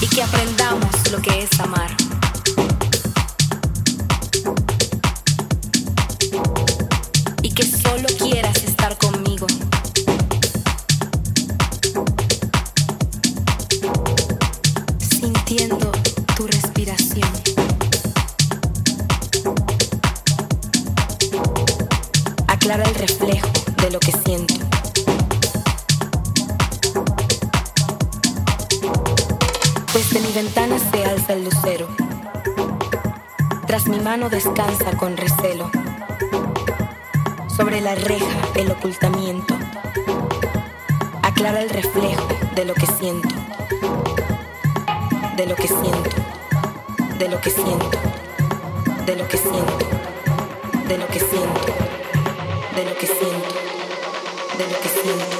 y que aprendamos lo que es amar. Descansa con recelo. Sobre la reja el ocultamiento. Aclara el reflejo de lo que siento. De lo que siento. De lo que siento. De lo que siento. De lo que siento. De lo que siento. De lo que siento.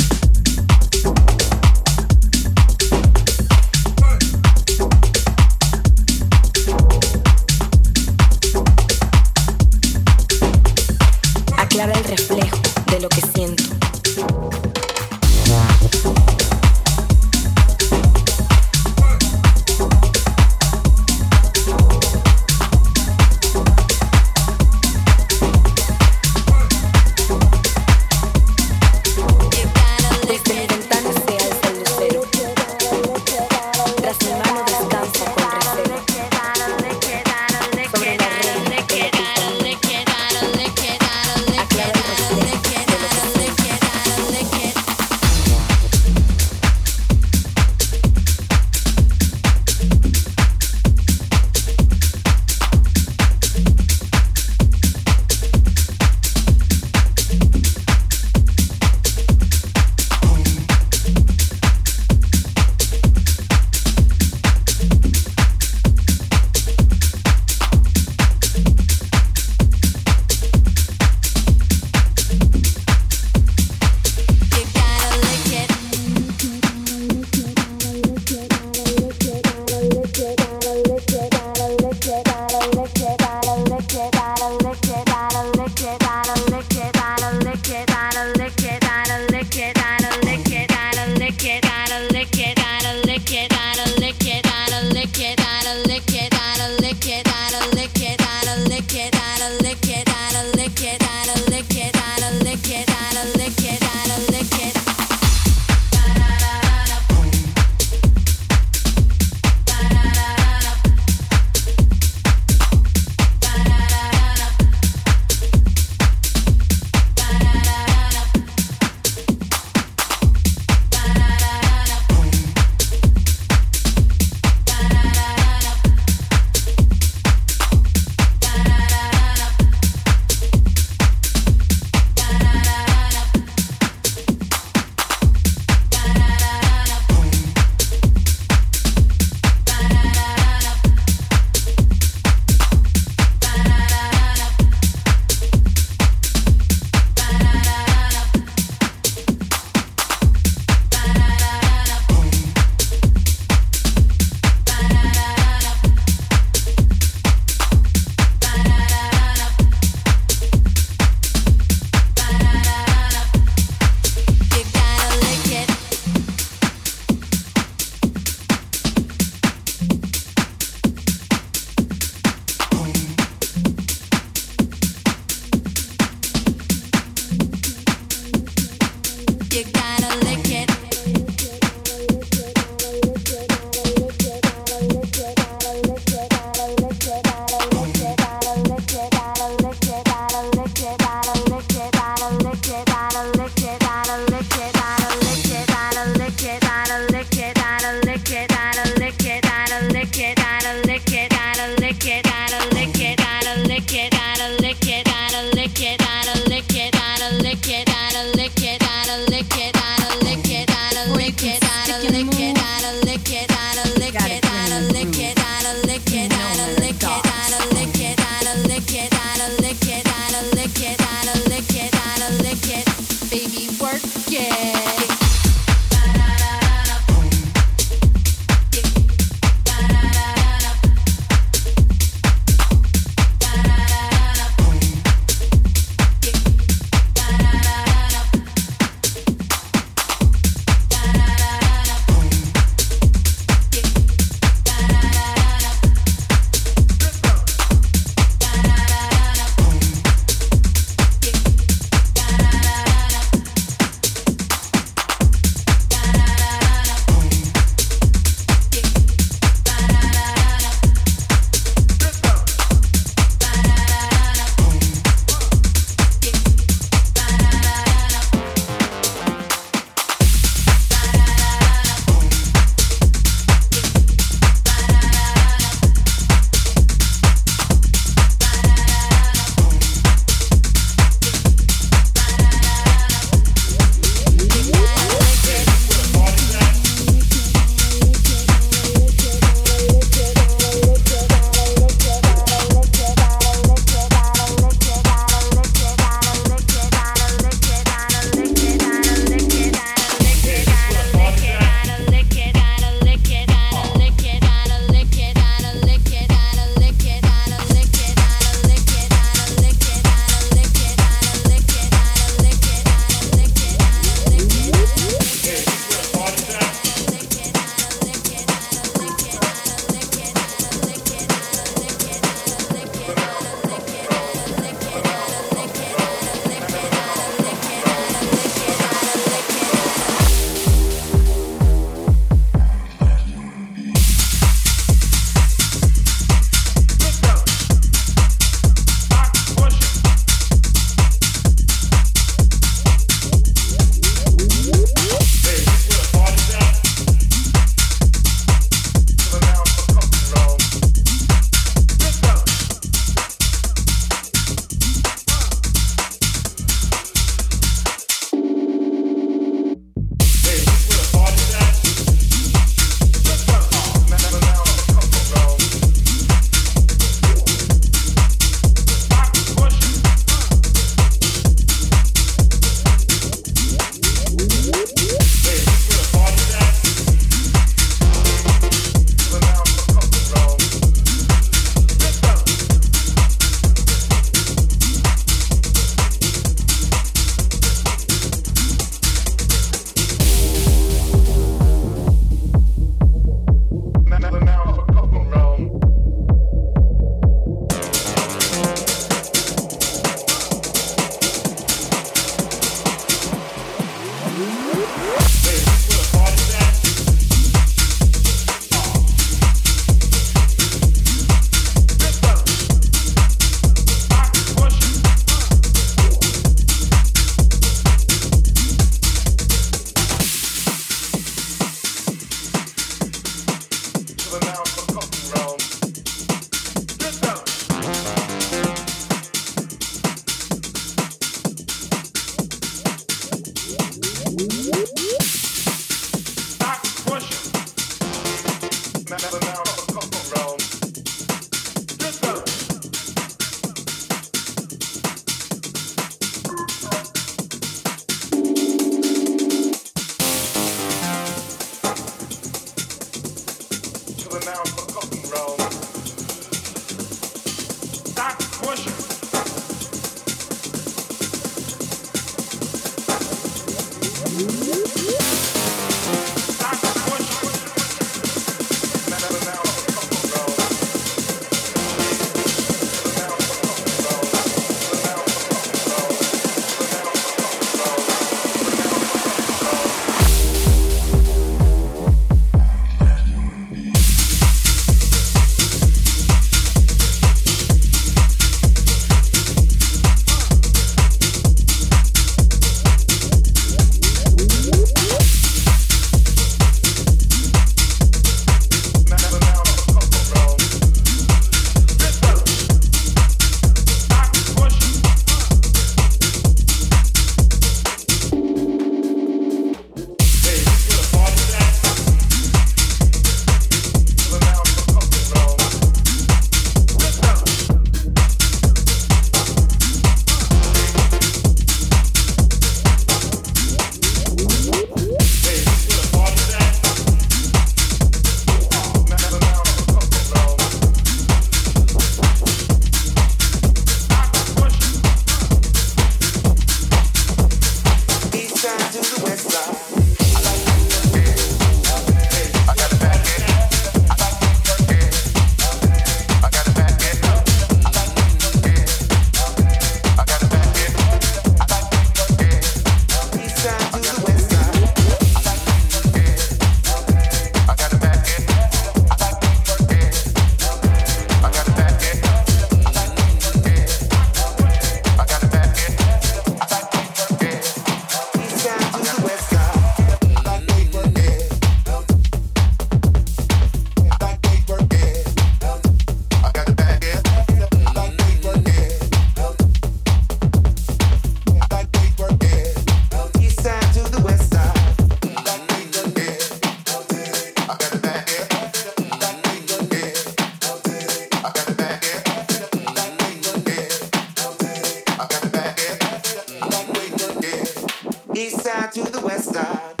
east side to the west side.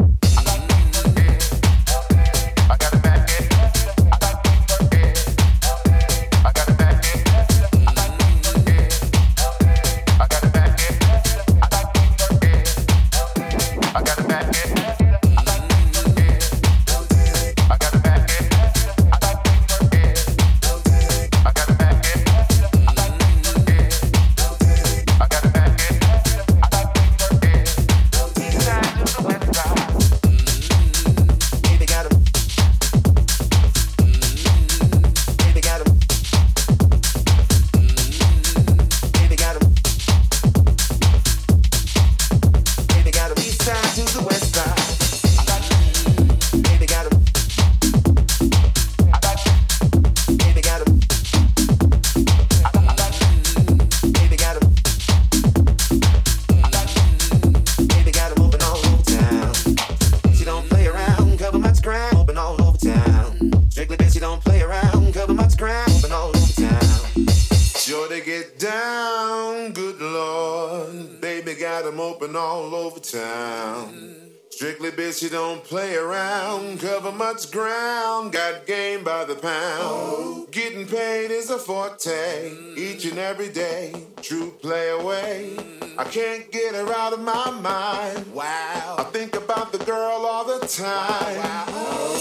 Forte, each and every day. True play away. I can't get her out of my mind. Wow. I think about the girl all the time. Wow.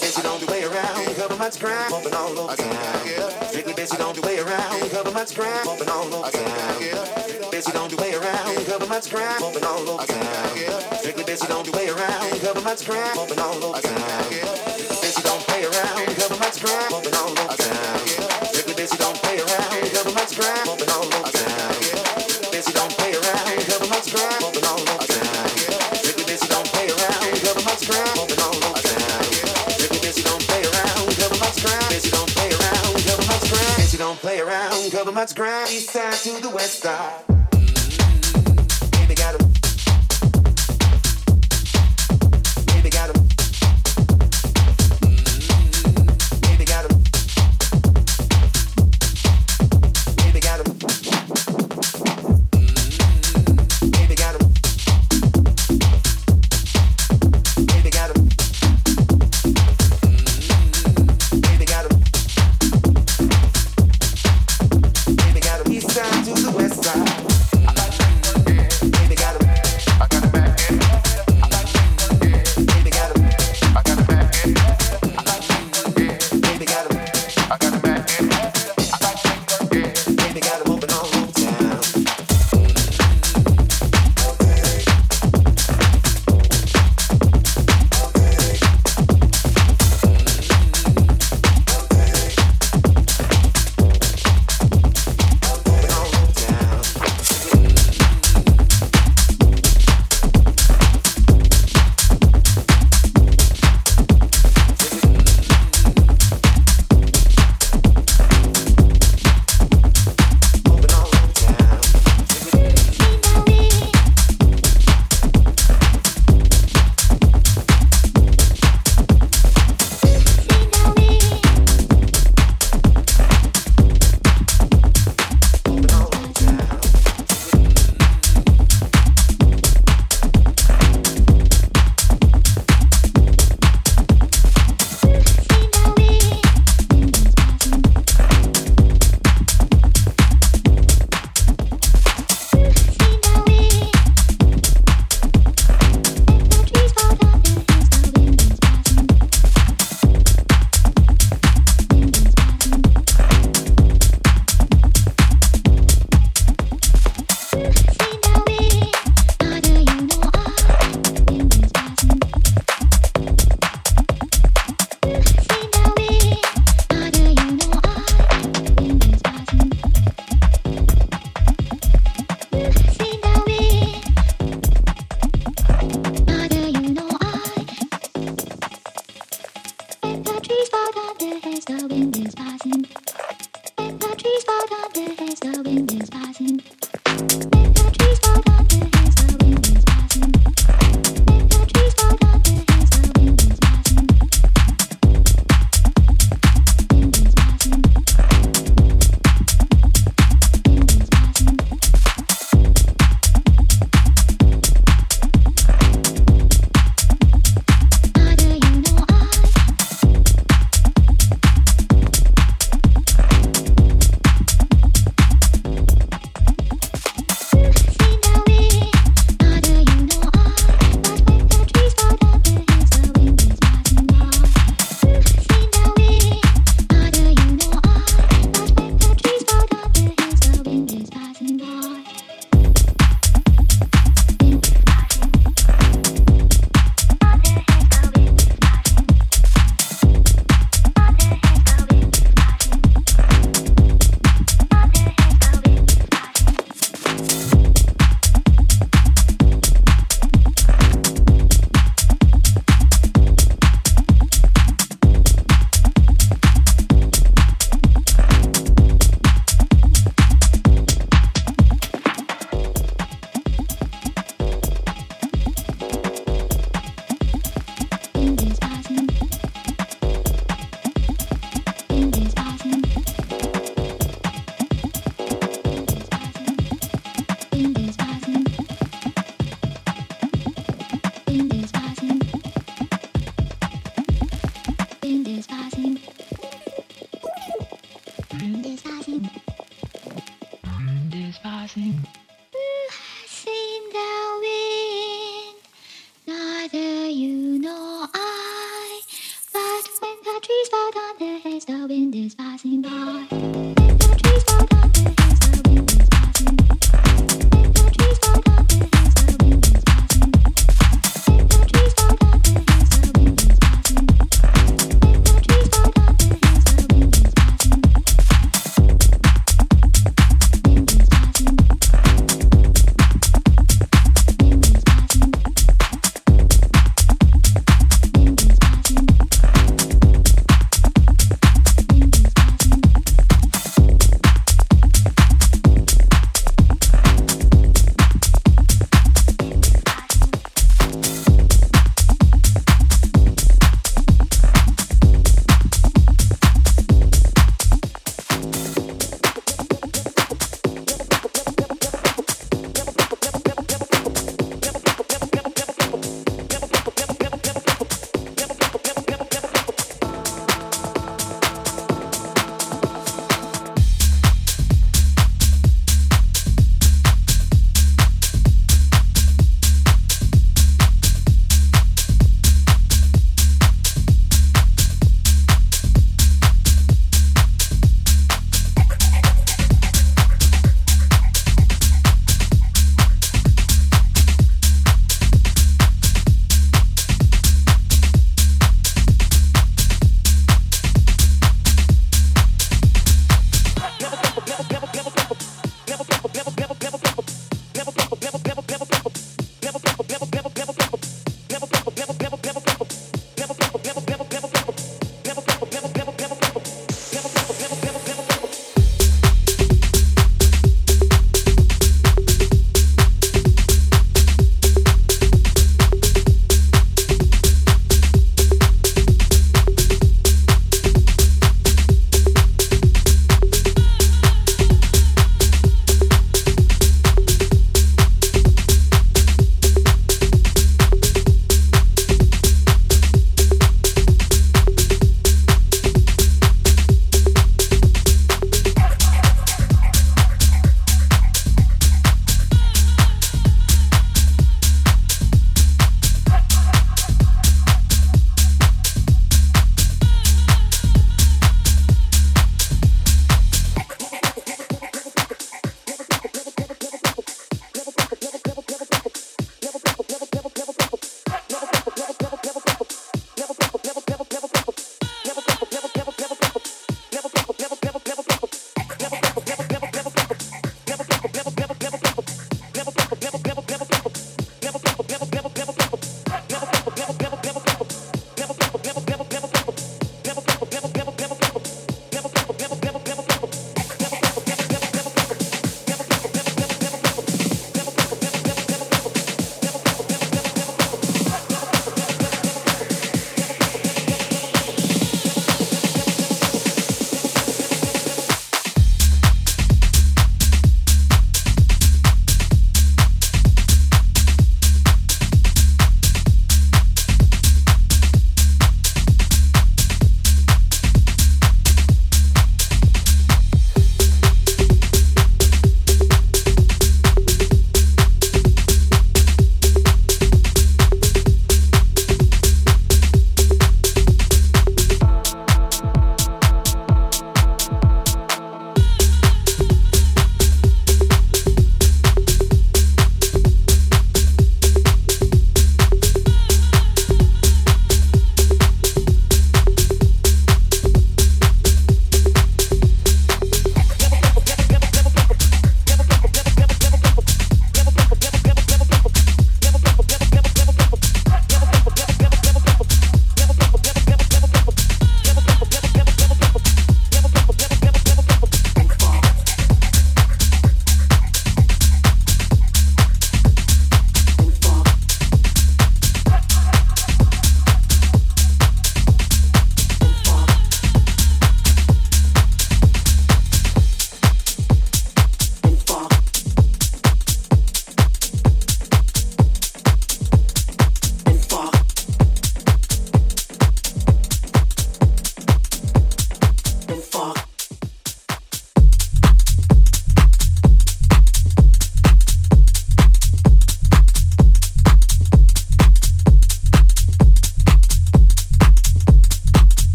Bitch, you don't do way around. Cover much ground, bumping all over town. Strictly you don't do way around. Cover much ground, bumping all over town. You don't do way around. Cover much ground, bumping all over town. Strictly busy don't do way around cover my scrap, bumping all over town. You don't play around, cover my scrap, bumping all over town. Side to the west side.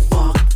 fuck.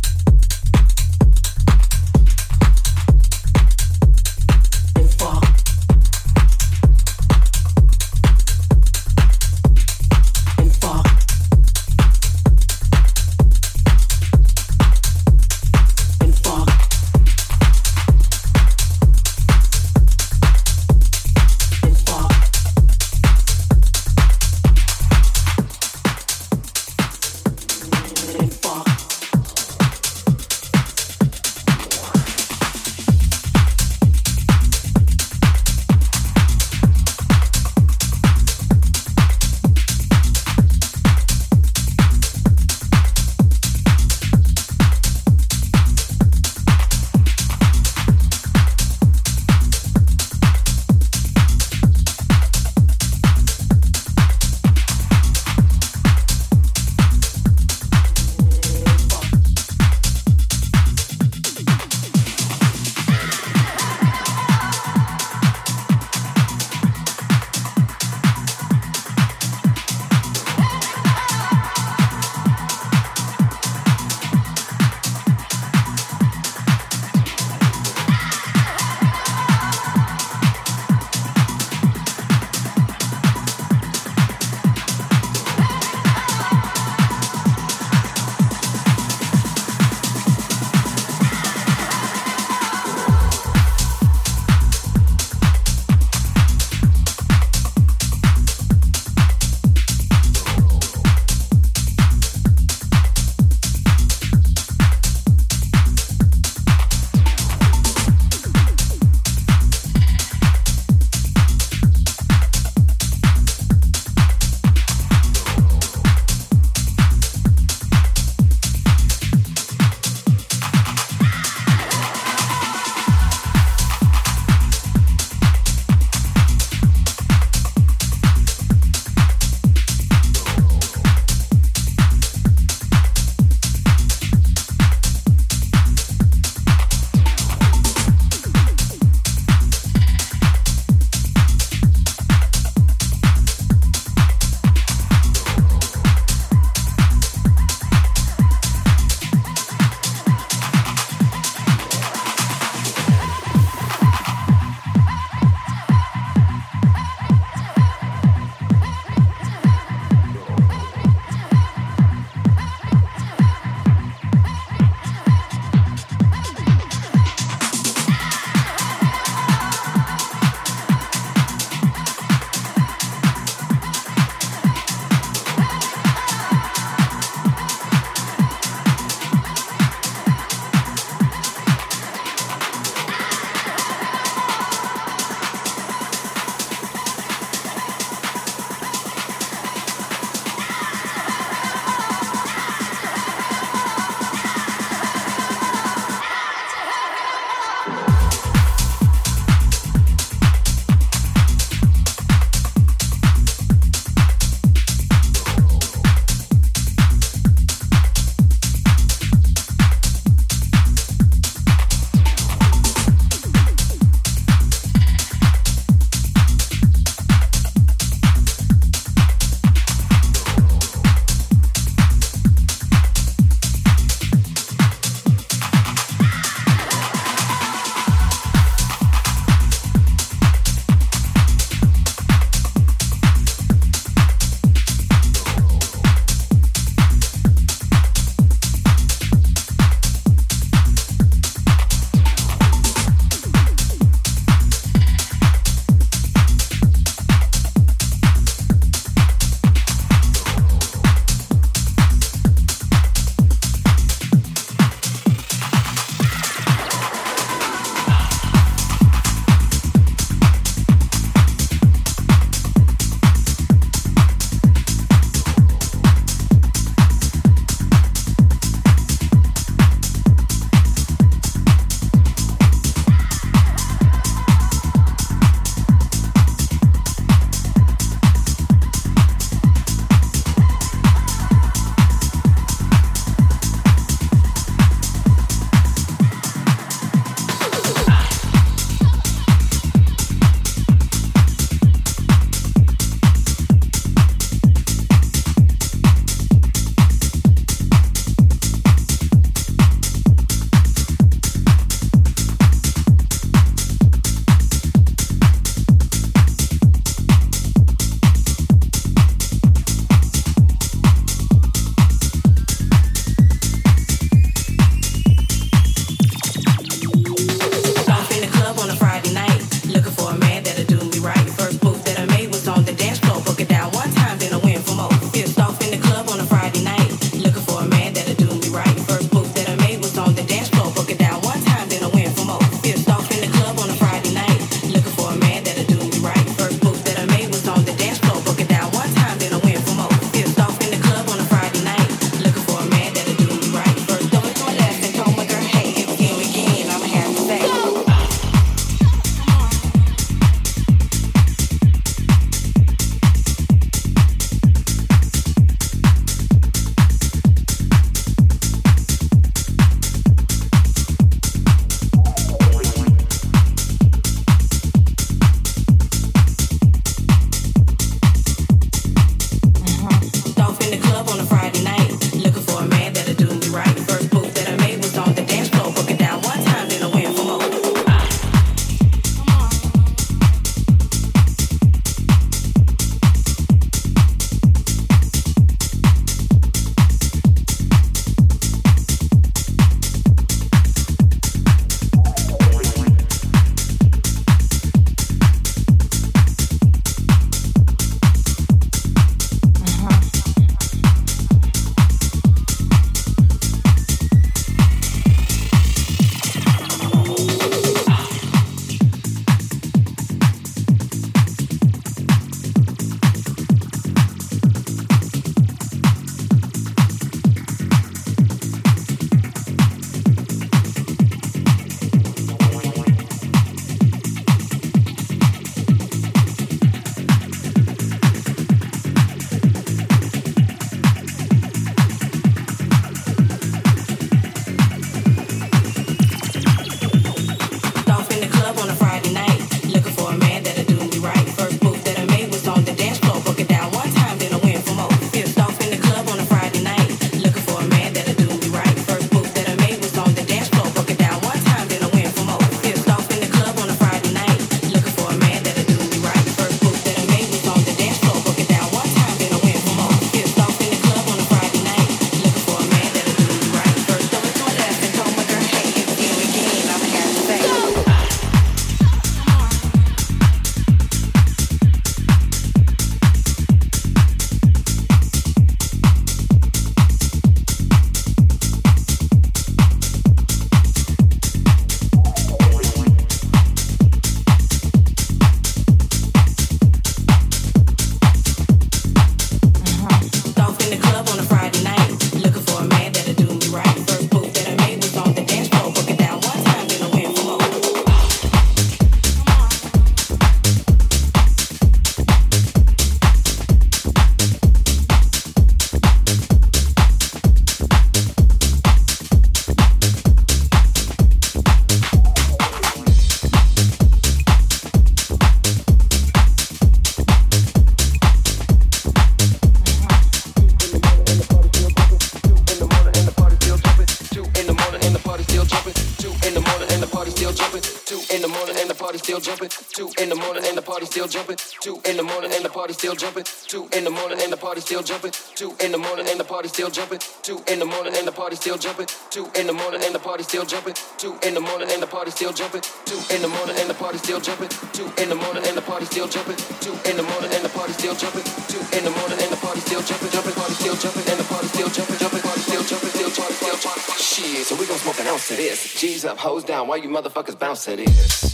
still jumping. Two in the morning and the party still jumping. Two in the morning and the party still jumping. Two in the morning and the party still jumping. Two in the morning and the party still jumping. Two in the morning and the party still jumping. Two in the morning and the party still jumping. Jumping party still jumping and the party still jumping. Jumping party still jumping. Still jumping. Still jumping. Shit, so we gon' smoke an ounce of this. G's up, hoes down. Why you motherfuckers bounce at this?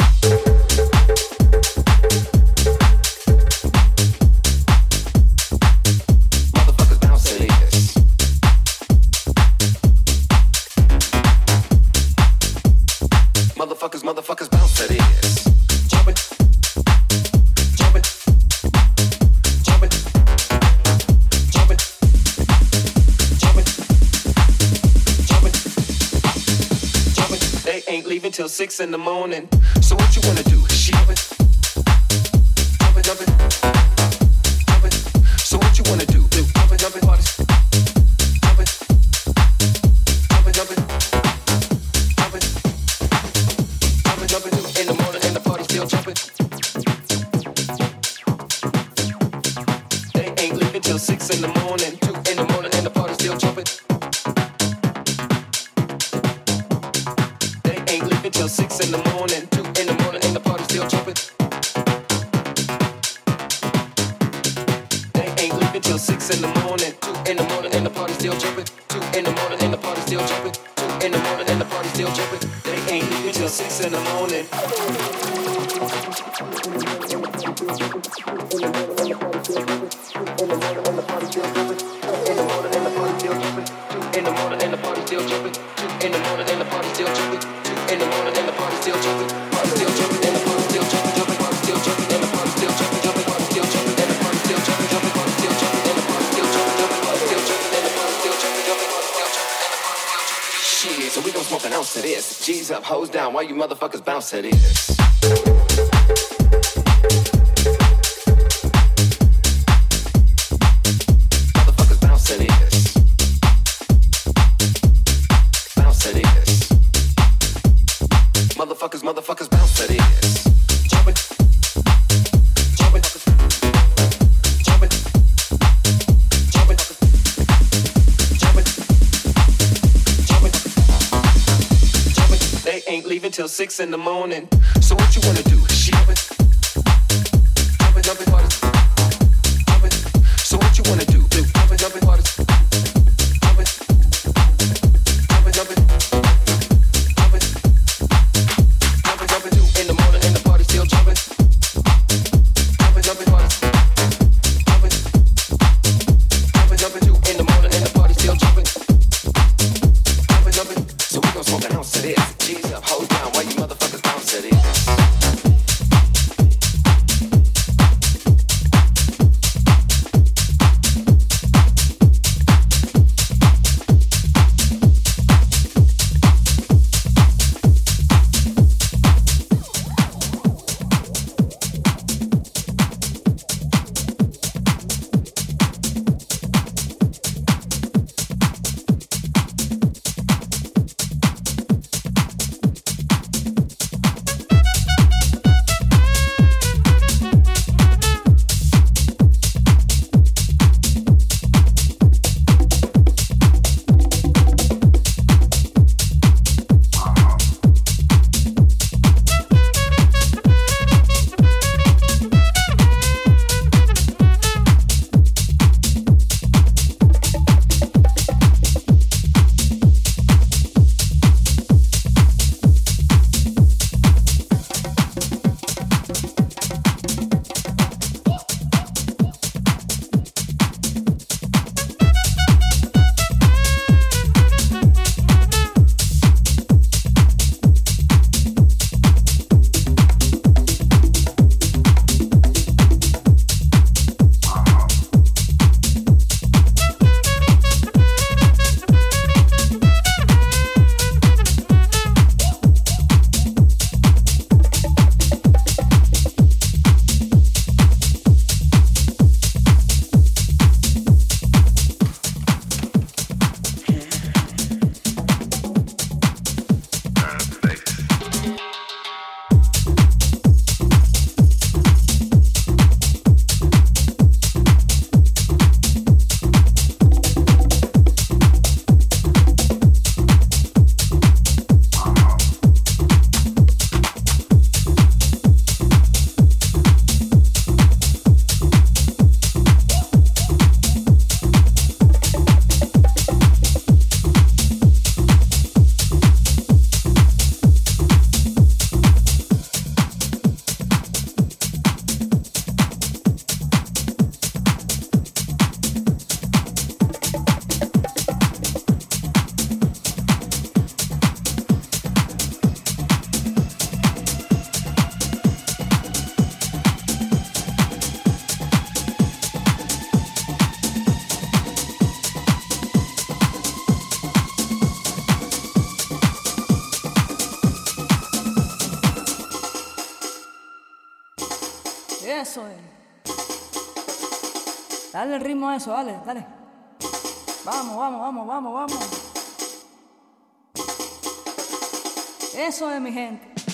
in the morning. Motherfuckers, motherfuckers, bounce They ain't leaving till six in the morning. So what you wanna do? She dale, dale. Vamos, vamos, vamos, vamos, vamos. Eso es mi gente.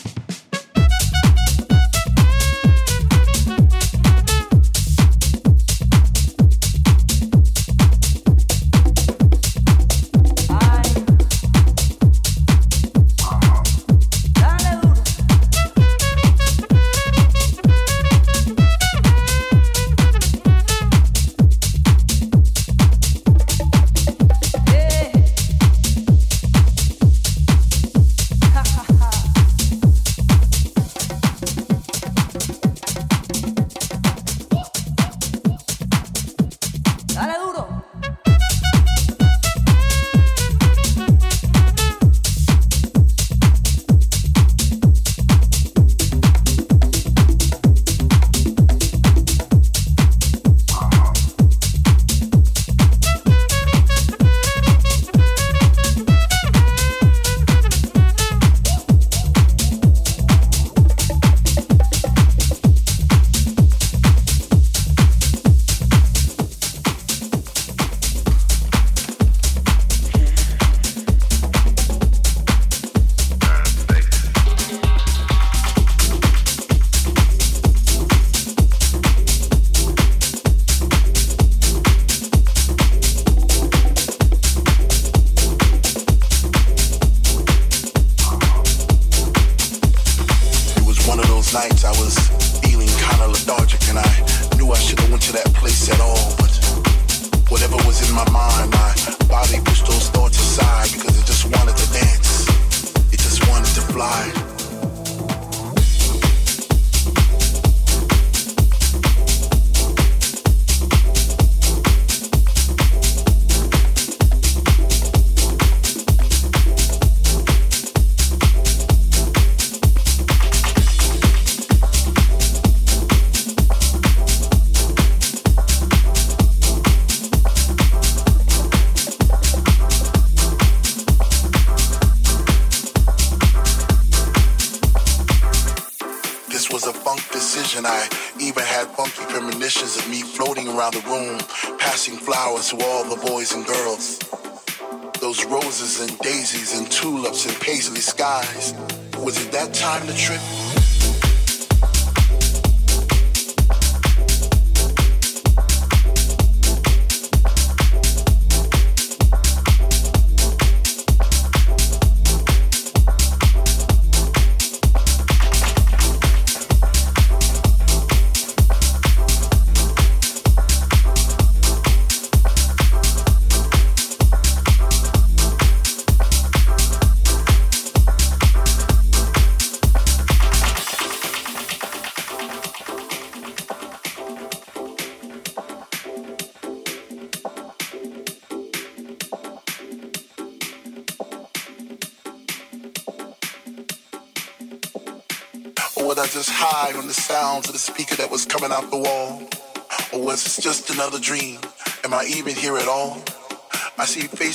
Just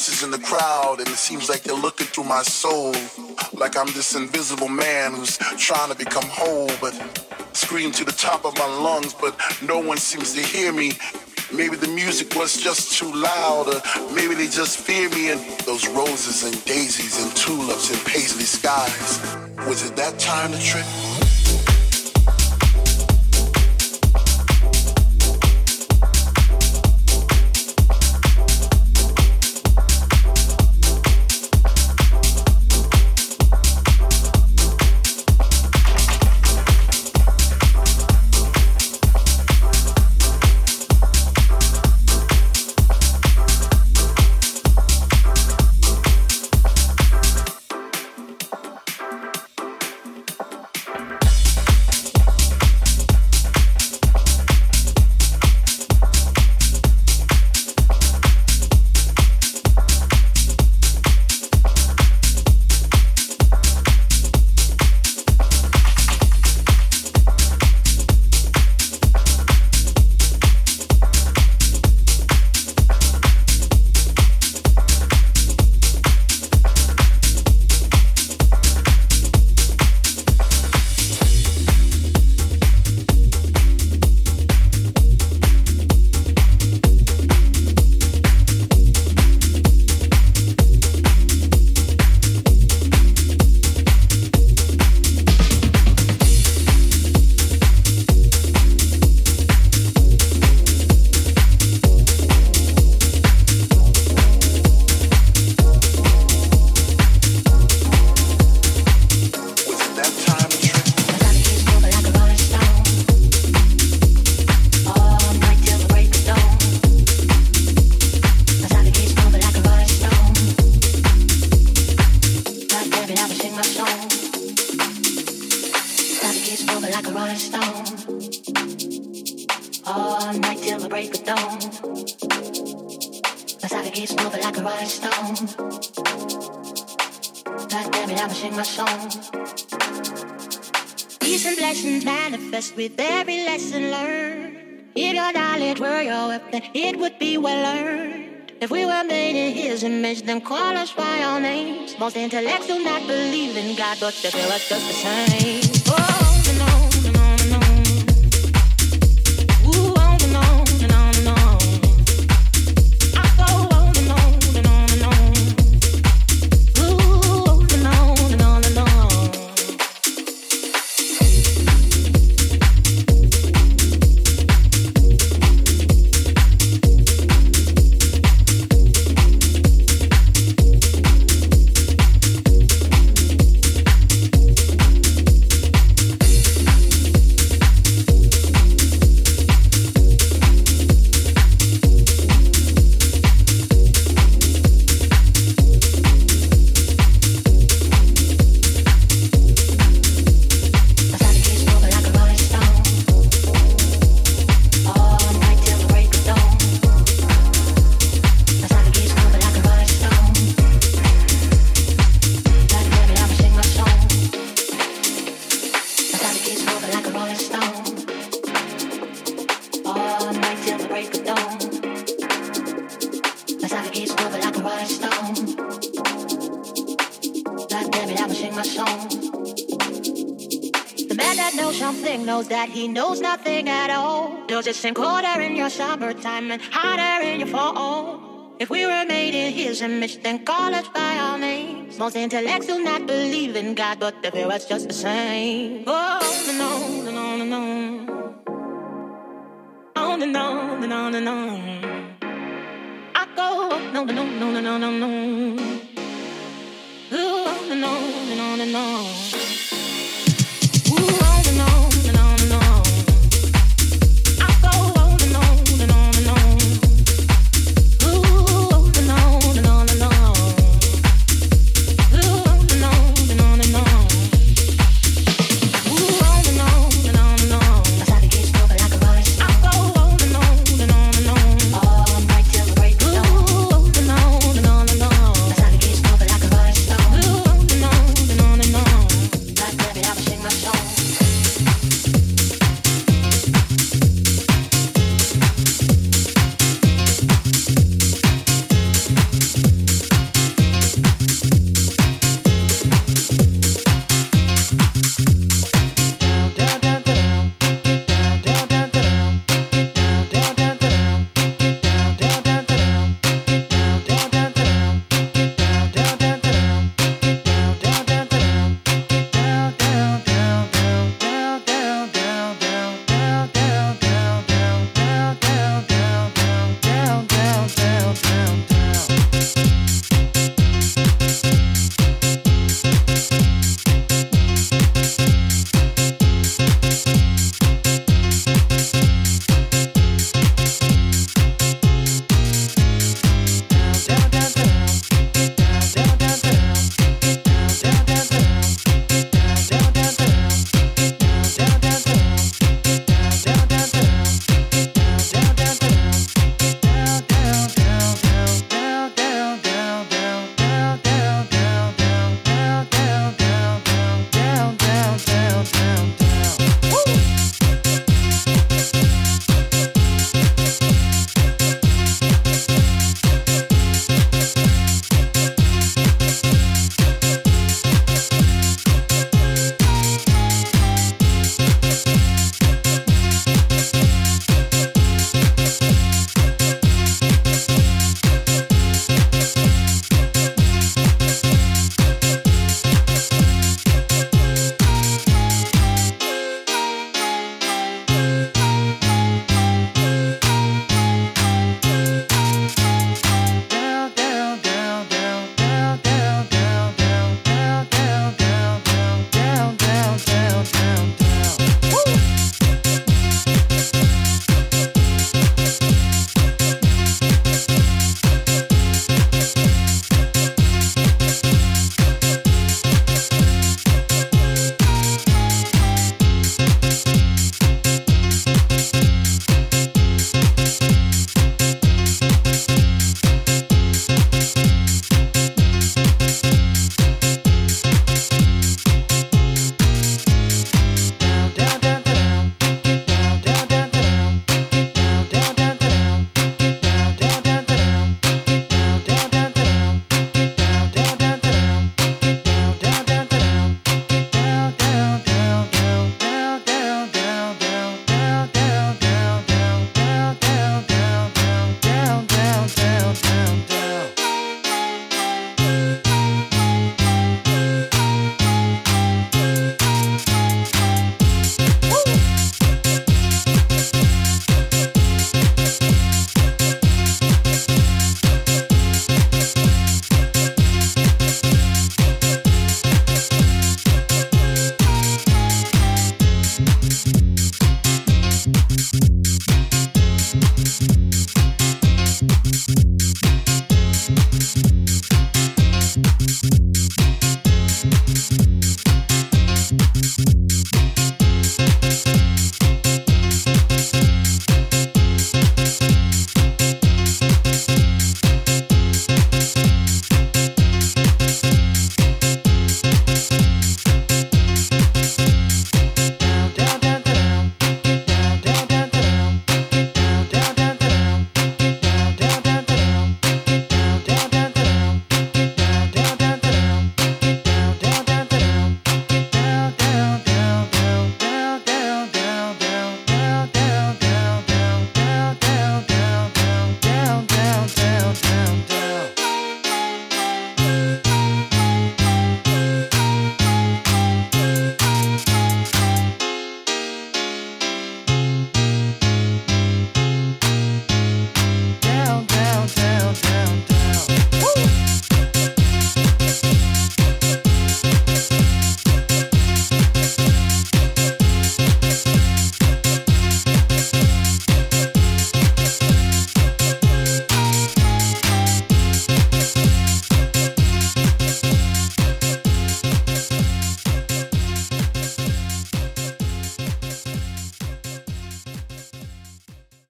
Faces in the crowd and it seems like they're looking through my soul. Like I'm this invisible man who's trying to become whole, but scream to the top of my lungs, but no one seems to hear me. Maybe the music was just too loud, or maybe they just fear me and those roses and daisies and tulips and paisley skies. Was it that time to trip? All night till the break of dawn. My side keeps moving like a rolling stone. God damn it, I'ma sing my song. Peace and blessings manifest with every lesson learned. If your knowledge were your weapon, it would be well earned. If we were made in His image, then call us by our names. Most intellects do not believe in God, but they feel us just the same. Summertime and hotter in your fall? If we were made in his image, then call us by our names. Most intellects do not believe in God, but they feel us just the same. Oh, no, no, no, no, no. Oh, no, no, no, no, no. I go, no, no, no, no, no, no, no. Oh, no, no, no, no, no.